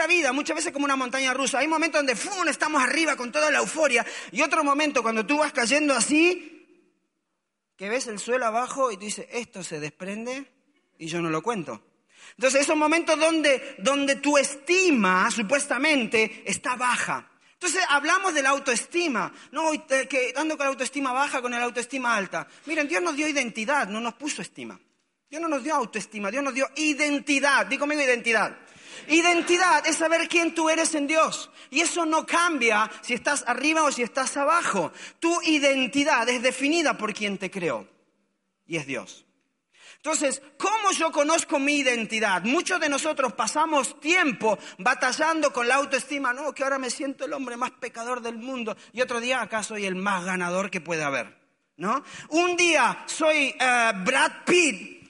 nuestra vida, muchas veces como una montaña rusa, hay momentos donde ¡fum! estamos arriba con toda la euforia y otro momento cuando tú vas cayendo así, que ves el suelo abajo y tú dices, esto se desprende y yo no lo cuento. Entonces, esos momentos donde, donde tu estima supuestamente está baja. Entonces hablamos de la autoestima, no que ando con la autoestima baja, con la autoestima alta. Miren, Dios nos dio identidad, no nos puso estima. Dios no nos dio autoestima, Dios nos dio identidad. Digo conmigo identidad. Identidad es saber quién tú eres en Dios. Y eso no cambia si estás arriba o si estás abajo. Tu identidad es definida por quien te creó. Y es Dios. Entonces, ¿cómo yo conozco mi identidad? Muchos de nosotros pasamos tiempo batallando con la autoestima, no, que ahora me siento el hombre más pecador del mundo y otro día acá soy el más ganador que puede haber, ¿no? Un día soy eh, Brad Pitt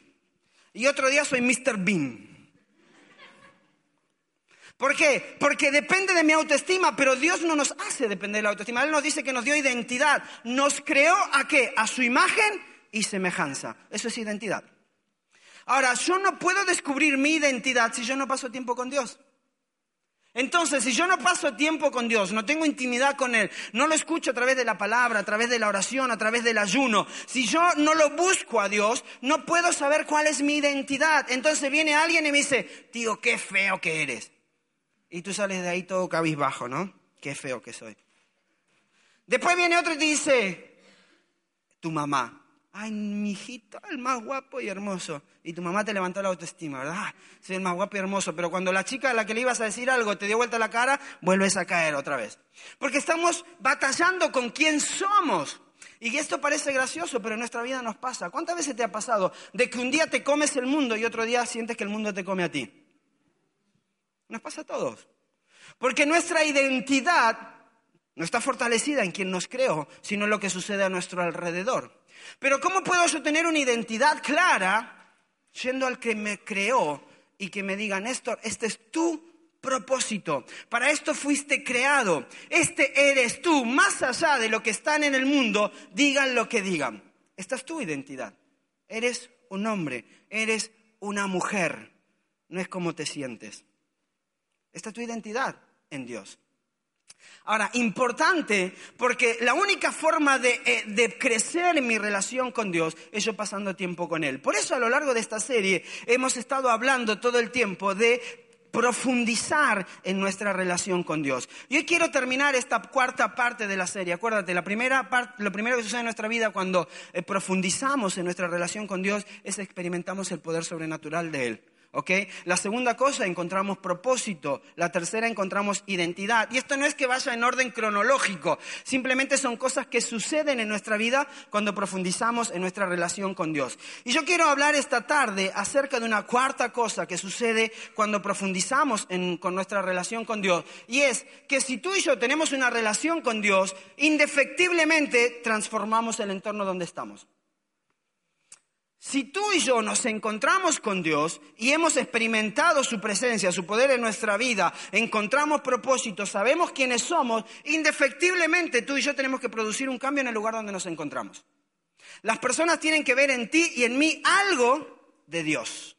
y otro día soy Mr. Bean. ¿Por qué? Porque depende de mi autoestima, pero Dios no nos hace depender de la autoestima. Él nos dice que nos dio identidad. Nos creó a qué? A su imagen y semejanza. Eso es identidad. Ahora, yo no puedo descubrir mi identidad si yo no paso tiempo con Dios. Entonces, si yo no paso tiempo con Dios, no tengo intimidad con Él, no lo escucho a través de la palabra, a través de la oración, a través del ayuno, si yo no lo busco a Dios, no puedo saber cuál es mi identidad. Entonces viene alguien y me dice, tío, qué feo que eres. Y tú sales de ahí todo cabizbajo, ¿no? Qué feo que soy. Después viene otro y te dice, tu mamá, ay, mi hijito, el más guapo y hermoso. Y tu mamá te levantó la autoestima, ¿verdad? Ah, soy el más guapo y hermoso. Pero cuando la chica a la que le ibas a decir algo te dio vuelta la cara, vuelves a caer otra vez. Porque estamos batallando con quién somos. Y esto parece gracioso, pero en nuestra vida nos pasa. ¿Cuántas veces te ha pasado de que un día te comes el mundo y otro día sientes que el mundo te come a ti? Nos pasa a todos. Porque nuestra identidad no está fortalecida en quien nos creó, sino en lo que sucede a nuestro alrededor. Pero ¿cómo puedo yo tener una identidad clara yendo al que me creó y que me diga, Néstor, este es tu propósito. Para esto fuiste creado. Este eres tú, más allá de lo que están en el mundo, digan lo que digan. Esta es tu identidad. Eres un hombre, eres una mujer. No es como te sientes. Esta es tu identidad en Dios. Ahora, importante, porque la única forma eh, de, crecer en mi relación con Dios es yo pasando tiempo con Él. Por eso a lo largo de esta serie hemos estado hablando todo el tiempo de profundizar en nuestra relación con Dios. Y hoy quiero terminar esta cuarta parte de la serie. Acuérdate, la primera parte, lo primero que sucede en nuestra vida cuando eh, profundizamos en nuestra relación con Dios es experimentamos el poder sobrenatural de Él. La segunda cosa, encontramos propósito. La tercera, encontramos identidad. Y esto no es que vaya en orden cronológico, simplemente son cosas que suceden en nuestra vida cuando profundizamos en nuestra relación con Dios. Y yo quiero hablar esta tarde acerca de una cuarta cosa que sucede cuando profundizamos con nuestra relación con Dios. Y es que si tú y yo tenemos una relación con Dios, indefectiblemente transformamos el entorno donde estamos. Si tú y yo nos encontramos con Dios y hemos experimentado su presencia, su poder en nuestra vida, encontramos propósito, sabemos quiénes somos, indefectiblemente tú y yo tenemos que producir un cambio en el lugar donde nos encontramos. Las personas tienen que ver en ti y en mí algo de Dios.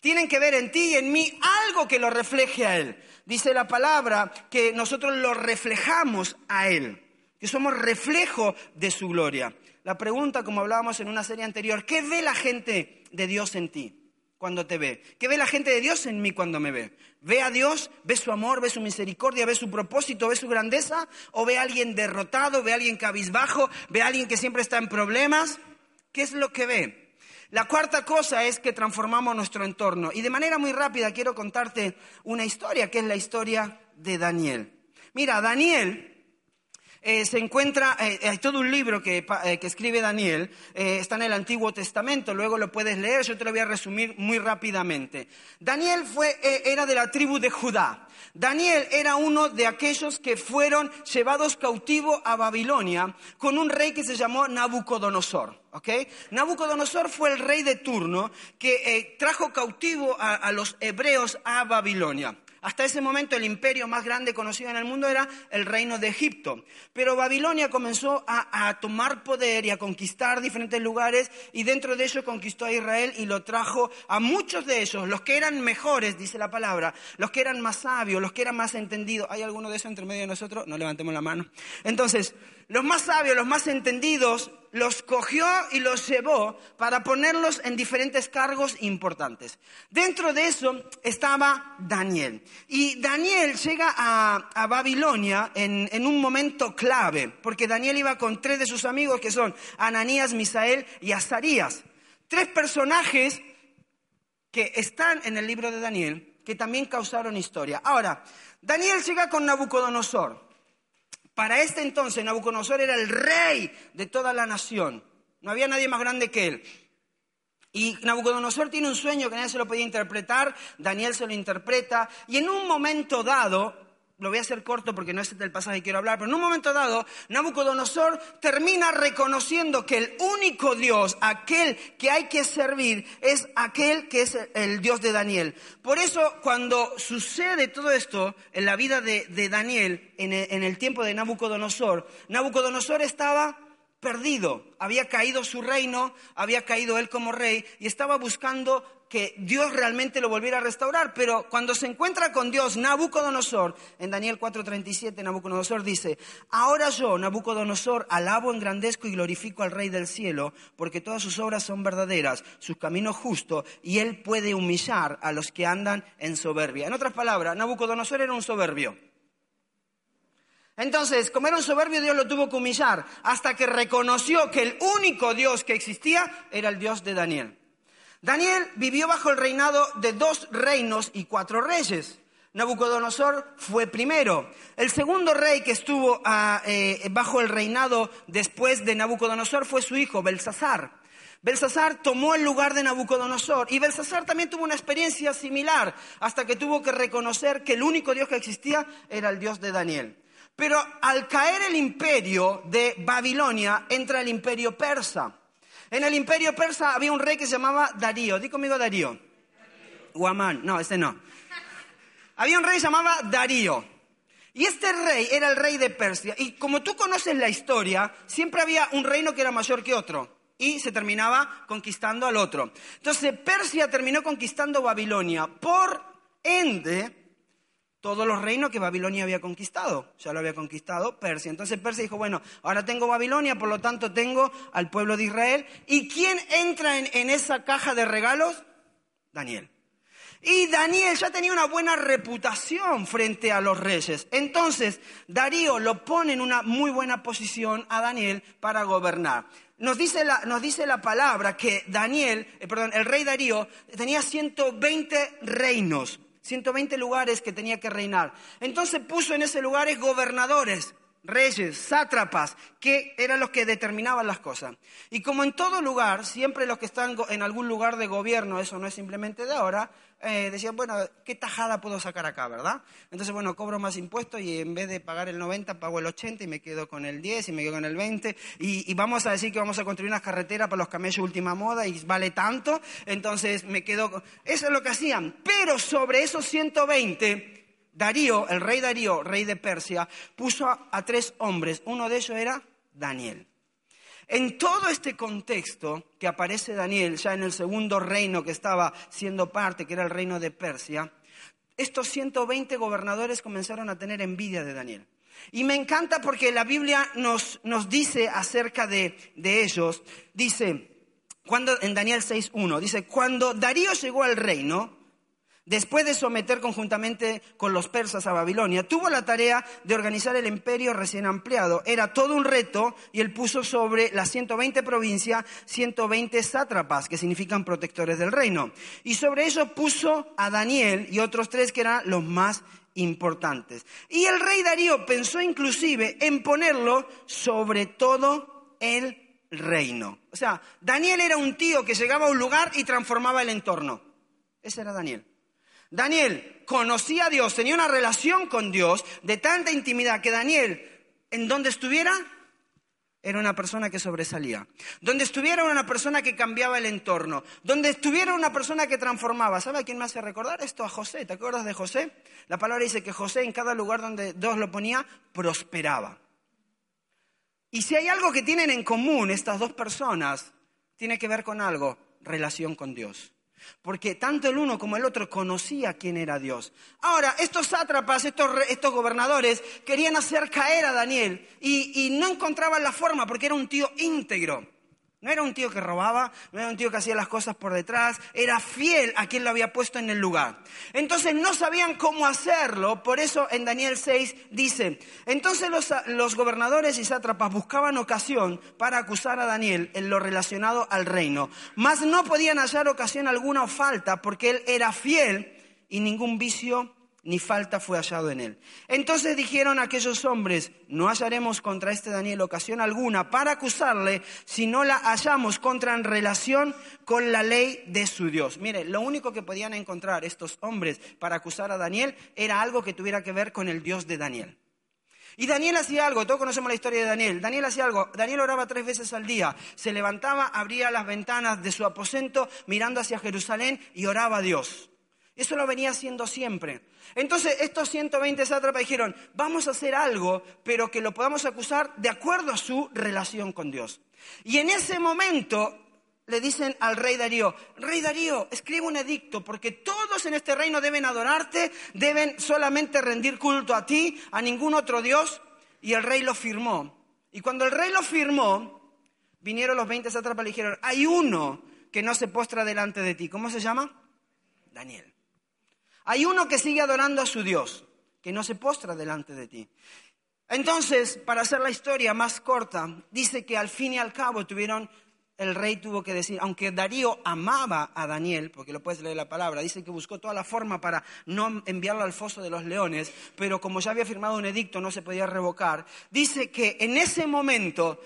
Tienen que ver en ti y en mí algo que lo refleje a Él. Dice la palabra que nosotros lo reflejamos a Él, que somos reflejo de su gloria la pregunta, como hablábamos en una serie anterior, ¿qué ve la gente de Dios en ti cuando te ve? ¿Qué ve la gente de Dios en mí cuando me ve? ¿Ve a Dios? ¿Ve su amor? ¿Ve su misericordia? ¿Ve su propósito? ¿Ve su grandeza? ¿O ve a alguien derrotado? ¿Ve a alguien cabizbajo? ¿Ve a alguien que siempre está en problemas? ¿Qué es lo que ve? La cuarta cosa es que transformamos nuestro entorno. Y de manera muy rápida quiero contarte una historia, que es la historia de Daniel. Mira, Daniel eh, se encuentra, eh, hay todo un libro que, eh, escribe Daniel, está en el Antiguo Testamento, luego lo puedes leer, yo te lo voy a resumir muy rápidamente. Daniel fue, era de la tribu de Judá. Daniel era uno de aquellos que fueron llevados cautivo a Babilonia con un rey que se llamó Nabucodonosor. Nabucodonosor fue el rey de turno que trajo cautivo a los hebreos a Babilonia. Hasta ese momento el imperio más grande conocido en el mundo era el reino de Egipto. Pero Babilonia comenzó a, tomar poder y a conquistar diferentes lugares y dentro de ello conquistó a Israel y lo trajo a muchos de ellos, los que eran mejores, dice la palabra, los que eran más sabios, los que eran más entendidos. ¿Hay alguno de esos entre medio de nosotros? No levantemos la mano. Entonces, los más sabios, los más entendidos, los cogió y los llevó para ponerlos en diferentes cargos importantes. Dentro de eso estaba Daniel. Y Daniel llega a, Babilonia en, en, un momento clave, porque Daniel iba con tres de sus amigos que son Ananías, Misael y Azarías. Tres personajes que están en el libro de Daniel, que también causaron historia. Ahora, Daniel llega con Nabucodonosor. Para este entonces Nabucodonosor era el rey de toda la nación. No había nadie más grande que él. Y Nabucodonosor tiene un sueño que nadie se lo podía interpretar, Daniel se lo interpreta, y en un momento dado, lo voy a hacer corto porque no es del pasaje que quiero hablar, pero en un momento dado, Nabucodonosor termina reconociendo que el único Dios, aquel que hay que servir, es aquel que es el Dios de Daniel. Por eso, cuando sucede todo esto en la vida de, Daniel, en en el tiempo de Nabucodonosor, Nabucodonosor estaba perdido, había caído su reino, había caído él como rey y estaba buscando que Dios realmente lo volviera a restaurar. Pero cuando se encuentra con Dios, Nabucodonosor, en Daniel 4:37, Nabucodonosor dice, ahora yo, Nabucodonosor, alabo, engrandezco y glorifico al Rey del cielo, porque todas sus obras son verdaderas, sus caminos justos, y él puede humillar a los que andan en soberbia. En otras palabras, Nabucodonosor era un soberbio. Entonces, como era un soberbio, Dios lo tuvo que humillar hasta que reconoció que el único Dios que existía era el Dios de Daniel. Daniel vivió bajo el reinado de dos reinos y cuatro reyes. Nabucodonosor fue primero. El segundo rey que estuvo ah, eh, bajo el reinado después de Nabucodonosor fue su hijo, Belsasar. Belsasar tomó el lugar de Nabucodonosor y Belsasar también tuvo una experiencia similar hasta que tuvo que reconocer que el único Dios que existía era el Dios de Daniel. Pero al caer el imperio de Babilonia entra el imperio persa. En el imperio persa había un rey que se llamaba Darío. Di conmigo Darío. Guamán. No, este no. Había un rey que se llamaba Darío. Y este rey era el rey de Persia. Y como tú conoces la historia, siempre había un reino que era mayor que otro. Y se terminaba conquistando al otro. Entonces Persia terminó conquistando Babilonia. Por ende, todos los reinos que Babilonia había conquistado. Ya lo había conquistado Persia. Entonces Persia dijo, bueno, ahora tengo Babilonia, por lo tanto tengo al pueblo de Israel. ¿Y quién entra en, esa caja de regalos? Daniel. Y Daniel ya tenía una buena reputación frente a los reyes. Entonces, Darío lo pone en una muy buena posición a Daniel para gobernar. Nos dice la, nos dice la palabra que Daniel, eh, perdón, el rey Darío tenía 120 reinos. 120 lugares que tenía que reinar. Entonces puso en ese lugares gobernadores, reyes, sátrapas, que eran los que determinaban las cosas. Y como en todo lugar, siempre los que están en algún lugar de gobierno, eso no es simplemente de ahora, eh, decían, bueno, ¿qué tajada puedo sacar acá, verdad? Entonces, bueno, cobro más impuestos y en vez de pagar el 90, pago el 80 y me quedo con el 10 y me quedo con el 20. Y, y vamos a decir que vamos a construir unas carreteras para los camellos última moda y vale tanto, entonces me quedo con... Eso es lo que hacían. Pero sobre esos 120 Darío, el rey Darío, rey de Persia, puso a, tres hombres. Uno de ellos era Daniel. En todo este contexto que aparece Daniel, ya en el segundo reino que estaba siendo parte, que era el reino de Persia, estos 120 gobernadores comenzaron a tener envidia de Daniel. Y me encanta porque la Biblia nos, nos dice acerca de, de ellos, dice, cuando, en Daniel 6.1, dice, cuando Darío llegó al reino, Después de someter conjuntamente con los persas a Babilonia, tuvo la tarea de organizar el imperio recién ampliado. Era todo un reto y él puso sobre las 120 provincias 120 sátrapas, que significan protectores del reino. Y sobre eso puso a Daniel y otros tres que eran los más importantes. Y el rey Darío pensó inclusive en ponerlo sobre todo el reino. O sea, Daniel era un tío que llegaba a un lugar y transformaba el entorno. Ese era Daniel. Daniel conocía a Dios, tenía una relación con Dios de tanta intimidad que Daniel, en donde estuviera, era una persona que sobresalía. Donde estuviera una persona que cambiaba el entorno. Donde estuviera una persona que transformaba. ¿Sabe a quién me hace recordar esto? A José. ¿Te acuerdas de José? La palabra dice que José en cada lugar donde Dios lo ponía, prosperaba. Y si hay algo que tienen en común estas dos personas, tiene que ver con algo, relación con Dios. Porque tanto el uno como el otro conocía quién era Dios. Ahora, estos sátrapas, estos, gobernadores, querían hacer caer a Daniel y no encontraban la forma porque era un tío íntegro. No era un tío que robaba, no era un tío que hacía las cosas por detrás, era fiel a quien lo había puesto en el lugar. Entonces no sabían cómo hacerlo, por eso en Daniel 6 dice, entonces los, los gobernadores y sátrapas buscaban ocasión para acusar a Daniel en lo relacionado al reino, mas no podían hallar ocasión alguna o falta porque él era fiel y ningún vicio ni falta fue hallado en él. Entonces dijeron aquellos hombres, no hallaremos contra este Daniel ocasión alguna para acusarle si no la hallamos contra en relación con la ley de su Dios. Mire, lo único que podían encontrar estos hombres para acusar a Daniel era algo que tuviera que ver con el Dios de Daniel. Y Daniel hacía algo, todos conocemos la historia de Daniel. Daniel hacía algo, Daniel oraba tres veces al día, se levantaba, abría las ventanas de su aposento mirando hacia Jerusalén y oraba a Dios. Eso lo venía haciendo siempre. Entonces estos 120 sátrapas dijeron, vamos a hacer algo, pero que lo podamos acusar de acuerdo a su relación con Dios. Y en ese momento le dicen al rey Darío, rey Darío, escribe un edicto, porque todos en este reino deben adorarte, deben solamente rendir culto a ti, a ningún otro Dios. Y el rey lo firmó. Y cuando el rey lo firmó, vinieron los 20 sátrapas y dijeron, hay uno que no se postra delante de ti. ¿Cómo se llama? Daniel. Hay uno que sigue adorando a su Dios, que no se postra delante de ti. Entonces, para hacer la historia más corta, dice que al fin y al cabo tuvieron, el rey tuvo que decir, aunque Darío amaba a Daniel, porque lo puedes leer la palabra, dice que buscó toda la forma para no enviarlo al foso de los leones, pero como ya había firmado un edicto no se podía revocar, dice que en ese momento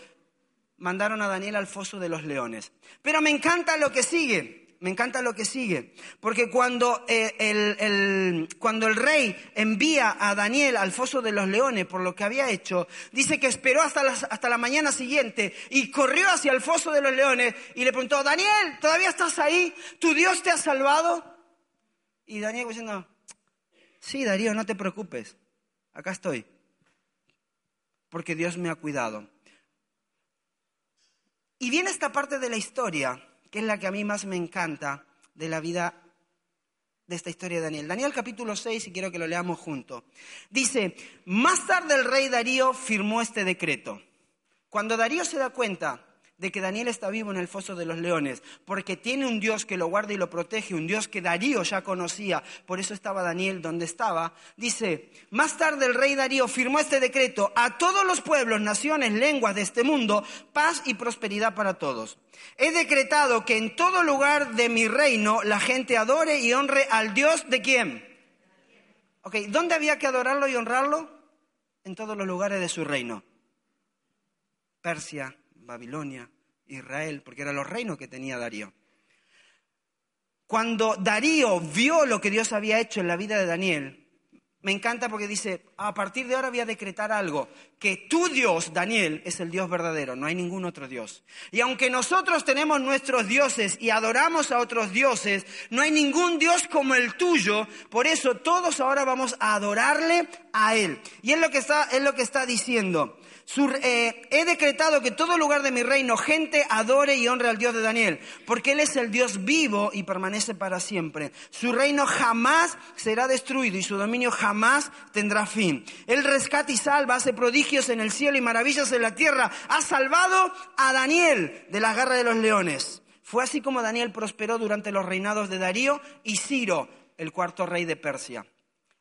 mandaron a Daniel al foso de los leones. Pero me encanta lo que sigue me encanta lo que sigue, porque cuando, eh, el, cuando el rey envía a Daniel al foso de los leones por lo que había hecho, dice que esperó hasta hasta la mañana siguiente y corrió hacia el foso de los leones y le preguntó, Daniel, ¿todavía estás ahí? ¿Tu Dios te ha salvado? Y Daniel diciendo, sí, Darío, no te preocupes, acá estoy, porque Dios me ha cuidado. Y viene esta parte de la historia que es la que a mí más me encanta de la vida de esta historia de Daniel. Daniel capítulo 6, y quiero que lo leamos juntos. Dice, más tarde el rey Darío firmó este decreto. Cuando Darío se da cuenta de que Daniel está vivo en el foso de los leones, porque tiene un Dios que lo guarda y lo protege, un Dios que Darío ya conocía, por eso estaba Daniel donde estaba, dice, más tarde el rey Darío firmó este decreto a todos los pueblos, naciones, lenguas de este mundo, paz y prosperidad para todos. He decretado que en todo lugar de mi reino la gente adore y honre al Dios de quién. Ok, ¿dónde había que adorarlo y honrarlo? En todos los lugares de su reino. Persia, Babilonia, Israel, porque eran los reinos que tenía Darío. Cuando Darío vio lo que Dios había hecho en la vida de Daniel, me encanta porque dice, a partir de ahora voy a decretar algo, que tu Dios, Daniel, es el Dios verdadero, no hay ningún otro Dios. Y aunque nosotros tenemos nuestros dioses y adoramos a otros dioses, no hay ningún Dios como el tuyo, por eso todos ahora vamos a adorarle a Él. Y es lo que está, es lo que está diciendo. Eh, he decretado que todo lugar de mi reino gente adore y honre al Dios de Daniel, porque Él es el Dios vivo y permanece para siempre. Su reino jamás será destruido y su dominio jamás tendrá fin. Él rescata y salva, hace prodigios en el cielo y maravillas en la tierra. Ha salvado a Daniel de la garra de los leones. Fue así como Daniel prosperó durante los reinados de Darío y Ciro, el cuarto rey de Persia.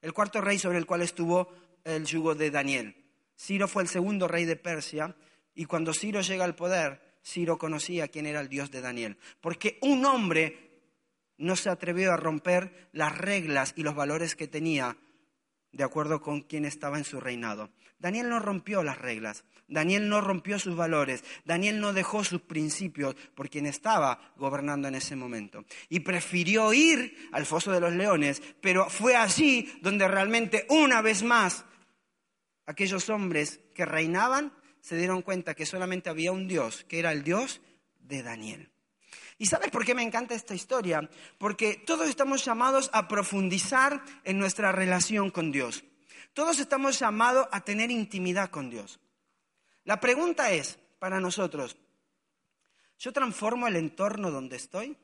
El cuarto rey sobre el cual estuvo el yugo de Daniel. Ciro fue el segundo rey de Persia y cuando Ciro llega al poder, Ciro conocía quién era el Dios de Daniel. Porque un hombre no se atrevió a romper las reglas y los valores que tenía de acuerdo con quien estaba en su reinado. Daniel no rompió las reglas, Daniel no rompió sus valores, Daniel no dejó sus principios por quien estaba gobernando en ese momento. Y prefirió ir al foso de los leones, pero fue allí donde realmente una vez más aquellos hombres que reinaban se dieron cuenta que solamente había un Dios, que era el Dios de Daniel. ¿Y sabes por qué me encanta esta historia? Porque todos estamos llamados a profundizar en nuestra relación con Dios. Todos estamos llamados a tener intimidad con Dios. La pregunta es, para nosotros, ¿yo transformo el entorno donde estoy?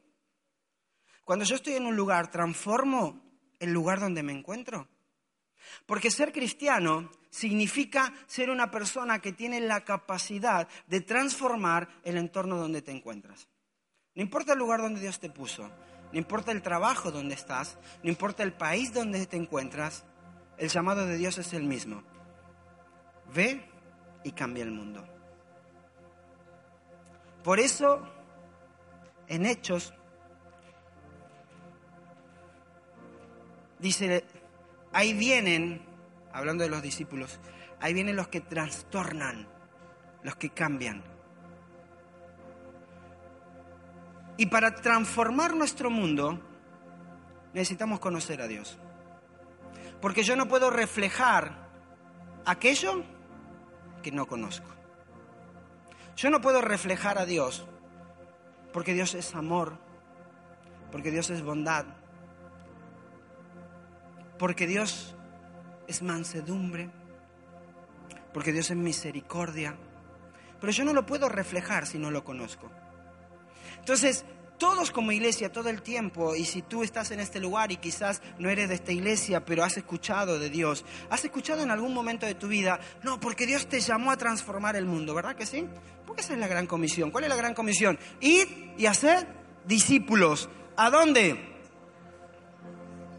Cuando yo estoy en un lugar, ¿transformo el lugar donde me encuentro? Porque ser cristiano significa ser una persona que tiene la capacidad de transformar el entorno donde te encuentras. No importa el lugar donde Dios te puso, no importa el trabajo donde estás, no importa el país donde te encuentras, el llamado de Dios es el mismo. Ve y cambia el mundo. Por eso, en Hechos, dice, ahí vienen, hablando de los discípulos, ahí vienen los que trastornan, los que cambian. Y para transformar nuestro mundo necesitamos conocer a Dios. Porque yo no puedo reflejar aquello que no conozco. Yo no puedo reflejar a Dios porque Dios es amor, porque Dios es bondad, porque Dios es mansedumbre, porque Dios es misericordia. Pero yo no lo puedo reflejar si no lo conozco. Entonces, todos como iglesia, todo el tiempo, y si tú estás en este lugar y quizás no eres de esta iglesia, pero has escuchado de Dios, has escuchado en algún momento de tu vida, no, porque Dios te llamó a transformar el mundo, ¿verdad que sí? Porque esa es la gran comisión. ¿Cuál es la gran comisión? Ir y hacer discípulos. ¿A dónde?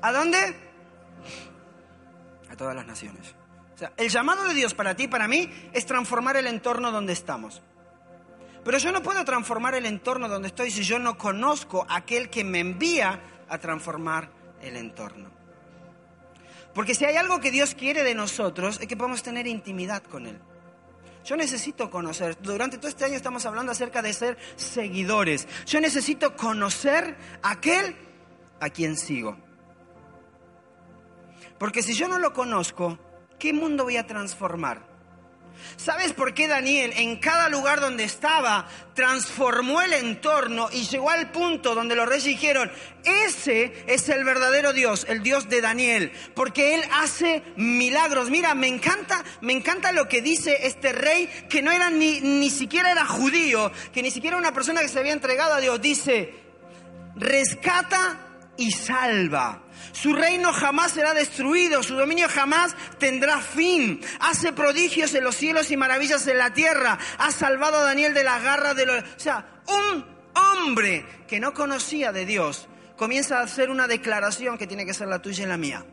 ¿A dónde? A todas las naciones. O sea, el llamado de Dios para ti para mí es transformar el entorno donde estamos. Pero yo no puedo transformar el entorno donde estoy si yo no conozco a aquel que me envía a transformar el entorno. Porque si hay algo que Dios quiere de nosotros es que podamos tener intimidad con Él. Yo necesito conocer, durante todo este año estamos hablando acerca de ser seguidores. Yo necesito conocer a aquel a quien sigo. Porque si yo no lo conozco, ¿qué mundo voy a transformar? ¿Sabes por qué Daniel en cada lugar donde estaba transformó el entorno y llegó al punto donde los reyes dijeron, ese es el verdadero Dios, el Dios de Daniel, porque él hace milagros. Mira, me encanta, me encanta lo que dice este rey que no era ni, ni siquiera era judío, que ni siquiera una persona que se había entregado a Dios. Dice, rescata y salva. Su reino jamás será destruido, su dominio jamás tendrá fin. Hace prodigios en los cielos y maravillas en la tierra. Ha salvado a Daniel de la garra de los... O sea, un hombre que no conocía de Dios comienza a hacer una declaración que tiene que ser la tuya y la mía.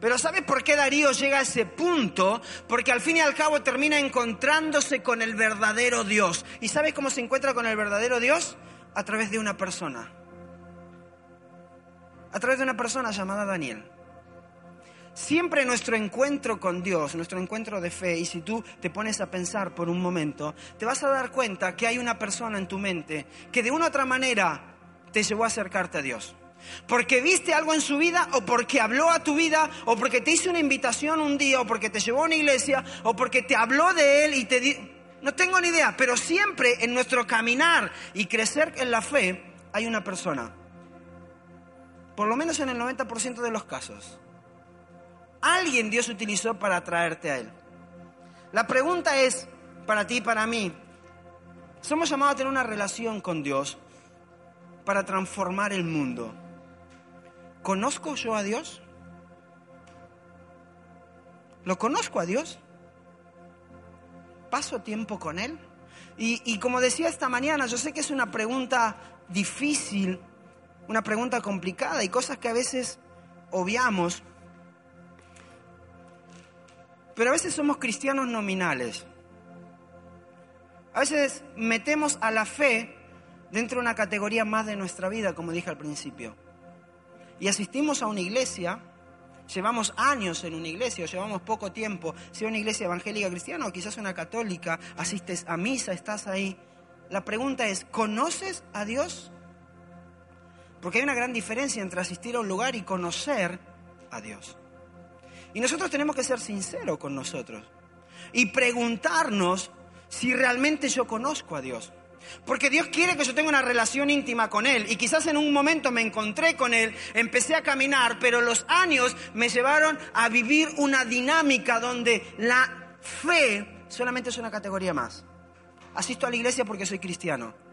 Pero ¿sabes por qué Darío llega a ese punto? Porque al fin y al cabo termina encontrándose con el verdadero Dios. ¿Y sabes cómo se encuentra con el verdadero Dios? A través de una persona a través de una persona llamada Daniel. Siempre nuestro encuentro con Dios, nuestro encuentro de fe, y si tú te pones a pensar por un momento, te vas a dar cuenta que hay una persona en tu mente que de una u otra manera te llevó a acercarte a Dios. Porque viste algo en su vida, o porque habló a tu vida, o porque te hizo una invitación un día, o porque te llevó a una iglesia, o porque te habló de él y te di... No tengo ni idea, pero siempre en nuestro caminar y crecer en la fe hay una persona por lo menos en el 90% de los casos, alguien Dios utilizó para atraerte a Él. La pregunta es, para ti y para mí, somos llamados a tener una relación con Dios para transformar el mundo. ¿Conozco yo a Dios? ¿Lo conozco a Dios? ¿Paso tiempo con Él? Y, y, como decía esta mañana, yo sé que es una pregunta difícil una pregunta complicada y cosas que a veces obviamos. Pero a veces somos cristianos nominales. A veces metemos a la fe dentro de una categoría más de nuestra vida, como dije al principio. Y asistimos a una iglesia, llevamos años en una iglesia o llevamos poco tiempo, sea una iglesia evangélica cristiana o quizás una católica, asistes a misa, estás ahí. La pregunta es, ¿conoces a Dios? Porque hay una gran diferencia entre asistir a un lugar y conocer a Dios. Y nosotros tenemos que ser sinceros con nosotros. y preguntarnos si realmente yo conozco a Dios. Porque Dios quiere que yo tenga una relación íntima con Él. Y quizás en un momento me encontré con Él, empecé a caminar, pero los años me llevaron a vivir una dinámica donde la fe solamente es una categoría más. Asisto a la iglesia porque soy cristiano.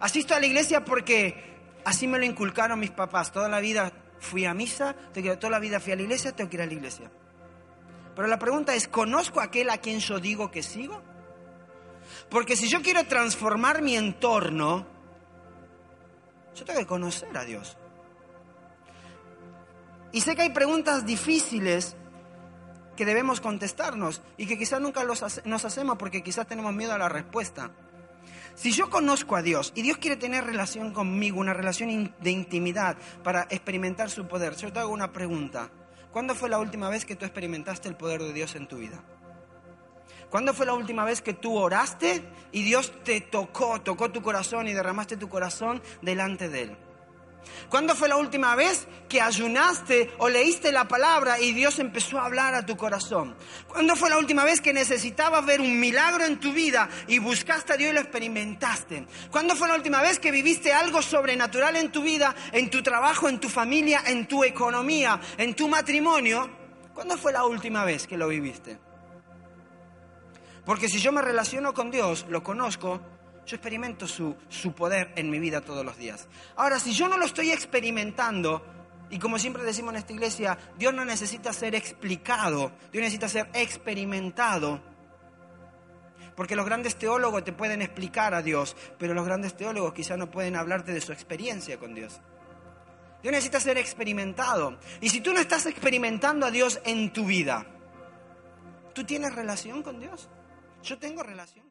Asisto a la iglesia porque así me lo inculcaron mis papás. Toda la vida fui a misa, toda la vida fui a la iglesia, tengo que ir a la iglesia. Pero la pregunta es, ¿conozco a aquel a quien yo digo que sigo? Porque si yo quiero transformar mi entorno, yo tengo que conocer a Dios. Y sé que hay preguntas difíciles que debemos contestarnos y que quizás nunca nos hacemos porque quizás tenemos miedo a la respuesta. Si yo conozco a Dios y Dios quiere tener relación conmigo, una relación de intimidad para experimentar su poder, yo te hago una pregunta. ¿Cuándo fue la última vez que tú experimentaste el poder de Dios en tu vida? ¿Cuándo fue la última vez que tú oraste y Dios te tocó, tocó tu corazón y derramaste tu corazón delante de Él? ¿Cuándo fue la última vez que ayunaste o leíste la palabra y Dios empezó a hablar a tu corazón? ¿Cuándo fue la última vez que necesitabas ver un milagro en tu vida y buscaste a Dios y lo experimentaste? ¿Cuándo fue la última vez que viviste algo sobrenatural en tu vida, en tu trabajo, en tu familia, en tu economía, en tu matrimonio? ¿Cuándo fue la última vez que lo viviste? Porque si yo me relaciono con Dios, lo conozco, yo experimento su, su poder en mi vida todos los días. Ahora, si yo no lo estoy experimentando, y como siempre decimos en esta iglesia, Dios no necesita ser explicado, Dios necesita ser experimentado. Porque los grandes teólogos te pueden explicar a Dios, pero los grandes teólogos quizás no pueden hablarte de su experiencia con Dios. Dios necesita ser experimentado. Y si tú no estás experimentando a Dios en tu vida, ¿tú tienes relación con Dios? Yo tengo relación.